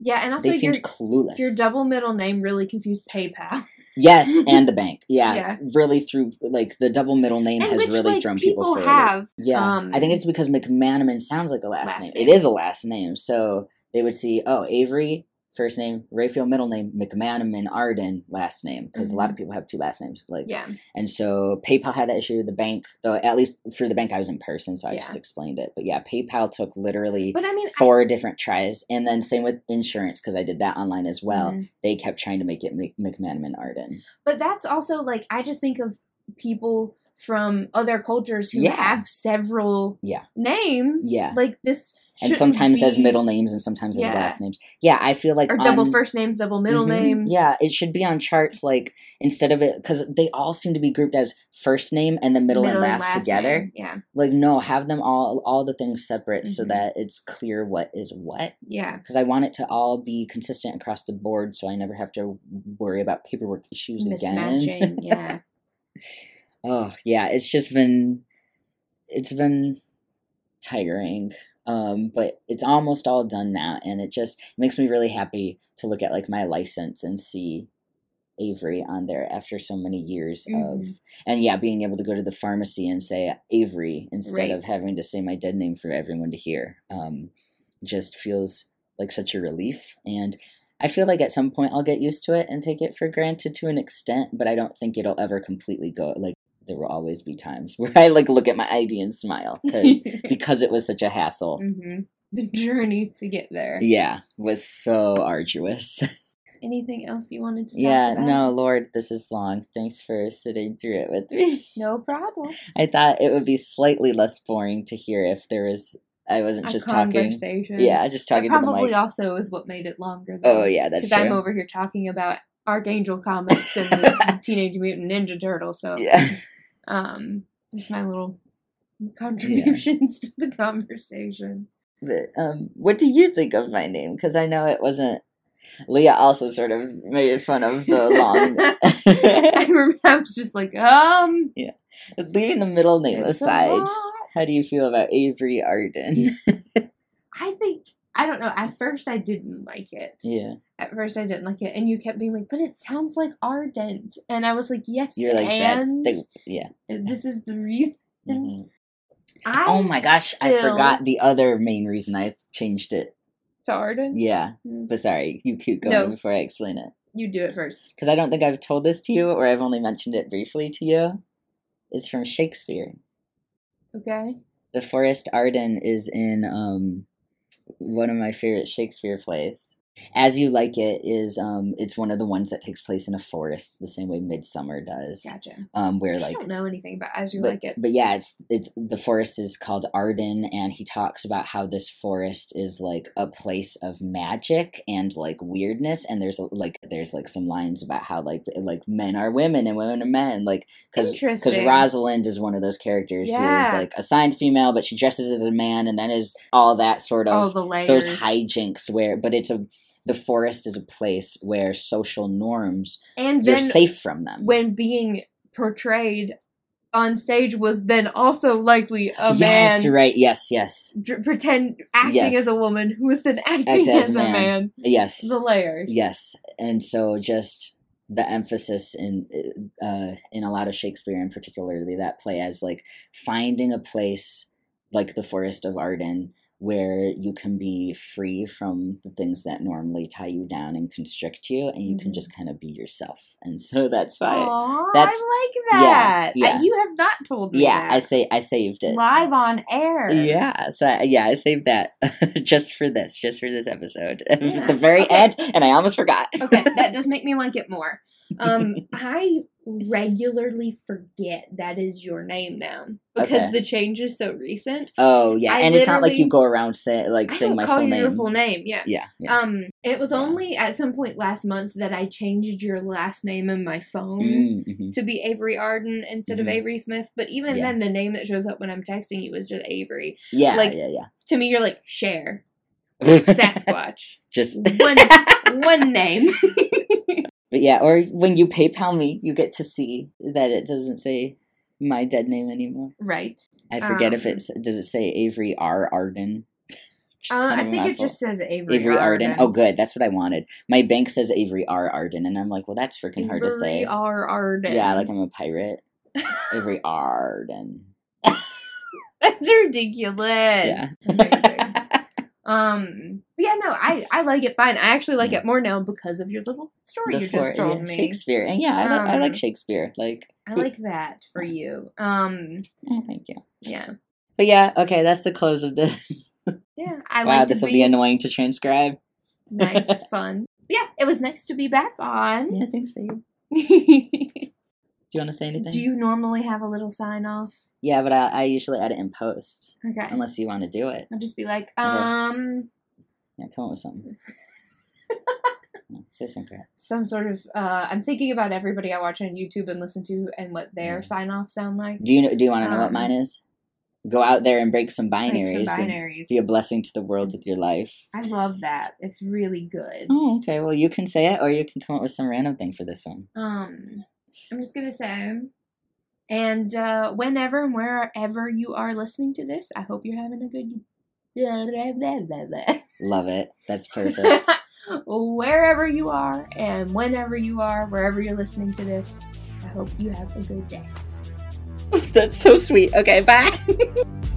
Yeah, and also they your seemed clueless your double middle name really confused PayPal. Yes, and the bank. Yeah, Yeah. really through like the double middle name and has which really like thrown people, people for a loop. have. Yeah, um, I think it's because McManaman sounds like a last, last name. name. It is a last name, so they would see oh Avery first name, Rayfield middle name, McManaman Arden last name because a lot of people have two last names. Like Mm-hmm. Yeah. and so PayPal had that issue. The bank, though, at least for the bank, I was in person, so I Yeah. just explained it. But yeah, PayPal took literally But I mean, I- four different tries, and then same with insurance because I did that online as well. Mhm. They kept trying to make it Mc- McManaman Arden. But that's also like I just think of people from other cultures who Yeah. have several Yeah. names. Yeah. Like this and sometimes as middle names and sometimes Yeah. as last names. Yeah, I feel like or double first names, double middle Mhm. names. Yeah, it should be on charts like instead of it because they all seem to be grouped as first name and then middle, and last, together. name. Yeah, Like no, have them all all the things separate so Mhm. that it's clear what is what. yeah. Because I want it to all be consistent across the board, so I never have to worry about paperwork issues again. Yeah. Oh yeah, it's just been it's been tiring. Um, but it's almost all done now and it just makes me really happy to look at like my license and see Avery on there after so many years of Mhm. and yeah, being able to go to the pharmacy and say Avery instead of having to say my dead name for everyone to hear. Um, just feels like such a relief and I feel like at some point I'll get used to it and take it for granted to an extent, but I don't think it'll ever completely go like there will always be times where I like look at my ID and smile because because it was such a hassle. hmm The journey to get there. Yeah, was so arduous. Anything else you wanted to talk yeah, about? no, Lord, this is long. Thanks for sitting through it with me. No problem. I thought it would be slightly less boring to hear if there was I wasn't A just talking. conversation. Yeah, just That talking to the probably also is what made it longer. Though. Oh yeah, that's because true. I'm over here talking about Archangel comics and Teenage Mutant Ninja Turtle. So, yeah. Um, just my little contributions to the conversation. But um, what do you think of my name? Because I know it wasn't. Leah also sort of made fun of the long. I remember I was just like, um, yeah. Leaving the middle name aside, how do you feel about Avery Arden? I think I don't know. At first, I didn't like it. yeah, At first, I didn't like it, and you kept being like, "But it sounds like ardent," and I was like, "Yes, you're like that's the yeah. this is the reason." mhm. I Oh my gosh, I forgot the other main reason I changed it. to ardent. Yeah, Mm. but sorry, you keep going No. before I explain it. You do it first. Because I don't think I've told this to you, or I've only mentioned it briefly to you. It's from Shakespeare. Okay. The Forest Arden is in um, one of my favorite Shakespeare plays. As You Like It is um, it's one of the ones that takes place in a forest, the same way Midsummer does. Gotcha. Um, where I like I don't know anything about as you but, like it. but yeah, it's it's the forest is called Arden, and he talks about how this forest is like a place of magic and like weirdness, and there's like there's like some lines about how like like men are women and women are men, like because because Rosalind is one of those characters who Yeah. is like assigned female, but she dresses as a man, and then is all that sort of the layers. those hijinks where, but it's a the forest is a place where social norms And you're then safe from them. when being portrayed on stage was then also likely a yes, man right. Yes, yes, pretend acting Yes. as a woman who was then acting Act as as, a a man. man. yes. The layers. Yes, and so just the emphasis in uh, in a lot of Shakespeare, and particularly that play, as like finding a place like the Forest of Arden where you can be free from the things that normally tie you down and constrict you, and you can Mhm. just kind of be yourself. And so that's why, Aw, That's- I like that. yeah. Uh, You have not told me yeah, I say I saved it. Live on air. Yeah, so I, yeah, I saved that just for this, just for this episode, Yeah, the very okay. end, and I almost forgot. okay, that does make me like it more. Um, I regularly forget that is your name now because Okay. the change is so recent. Oh yeah, I and it's not like you go around say, like I saying my full name. your full name. Yeah. Yeah, yeah. Um, it was Yeah. only at some point last month that I changed your last name in my phone Mm, mhm. to be Avery Arden instead Mhm. of Avery Smith. But even Yeah. then, the name that shows up when I'm texting you is just Avery. Yeah, like- yeah, To me, you're like share. Sasquatch, Just One- one name. but yeah, or when you PayPal me, you get to see that it doesn't say my dead name anymore. right. I forget if Um, it's does it say Avery R Arden. Uh, I think it just says Avery, Avery Arden. Arden. Oh, good. That's what I wanted. My bank says Avery R Arden, and I'm like, well, that's freaking hard to say. Avery R. Arden. Yeah, like I'm a pirate. Avery Arden. That's ridiculous. Yeah. Um, but yeah, no, I I like it fine. I actually like Yeah. it more now because of your little story you Before- just told yeah, me. Shakespeare, and yeah, I, like I like Um, Shakespeare. Like, I like that for you. Um, oh, thank you. yeah, But yeah, okay, that's the close of this. yeah. I wow, like this will be, be annoying to transcribe. nice, fun. Yeah, it was nice to be back on. Yeah, thanks, babe. Do you want to say anything? Do you normally have a little sign off? Yeah, but I, I usually edit in post. Okay. Unless you want to do it. I'll just be like, um, Yeah, come up with something. Say some crap. some sort of. Uh, I'm thinking about everybody I watch on YouTube and listen to, and what their Mm. sign off sound like. Do you know, do you want to know what Um, mine is? Go out there and break some Like some binaries, and binaries. be a blessing to the world with your life. I love that. It's really good. Oh, okay. Well, you can say it, or you can come up with some random thing for this one. Um, I'm just gonna say, and uh, whenever and wherever you are listening to this, I hope you're having a good. Love it. That's perfect. wherever you are and whenever you are, wherever you're listening to this, I hope you have a good day. That's so sweet. Okay, bye.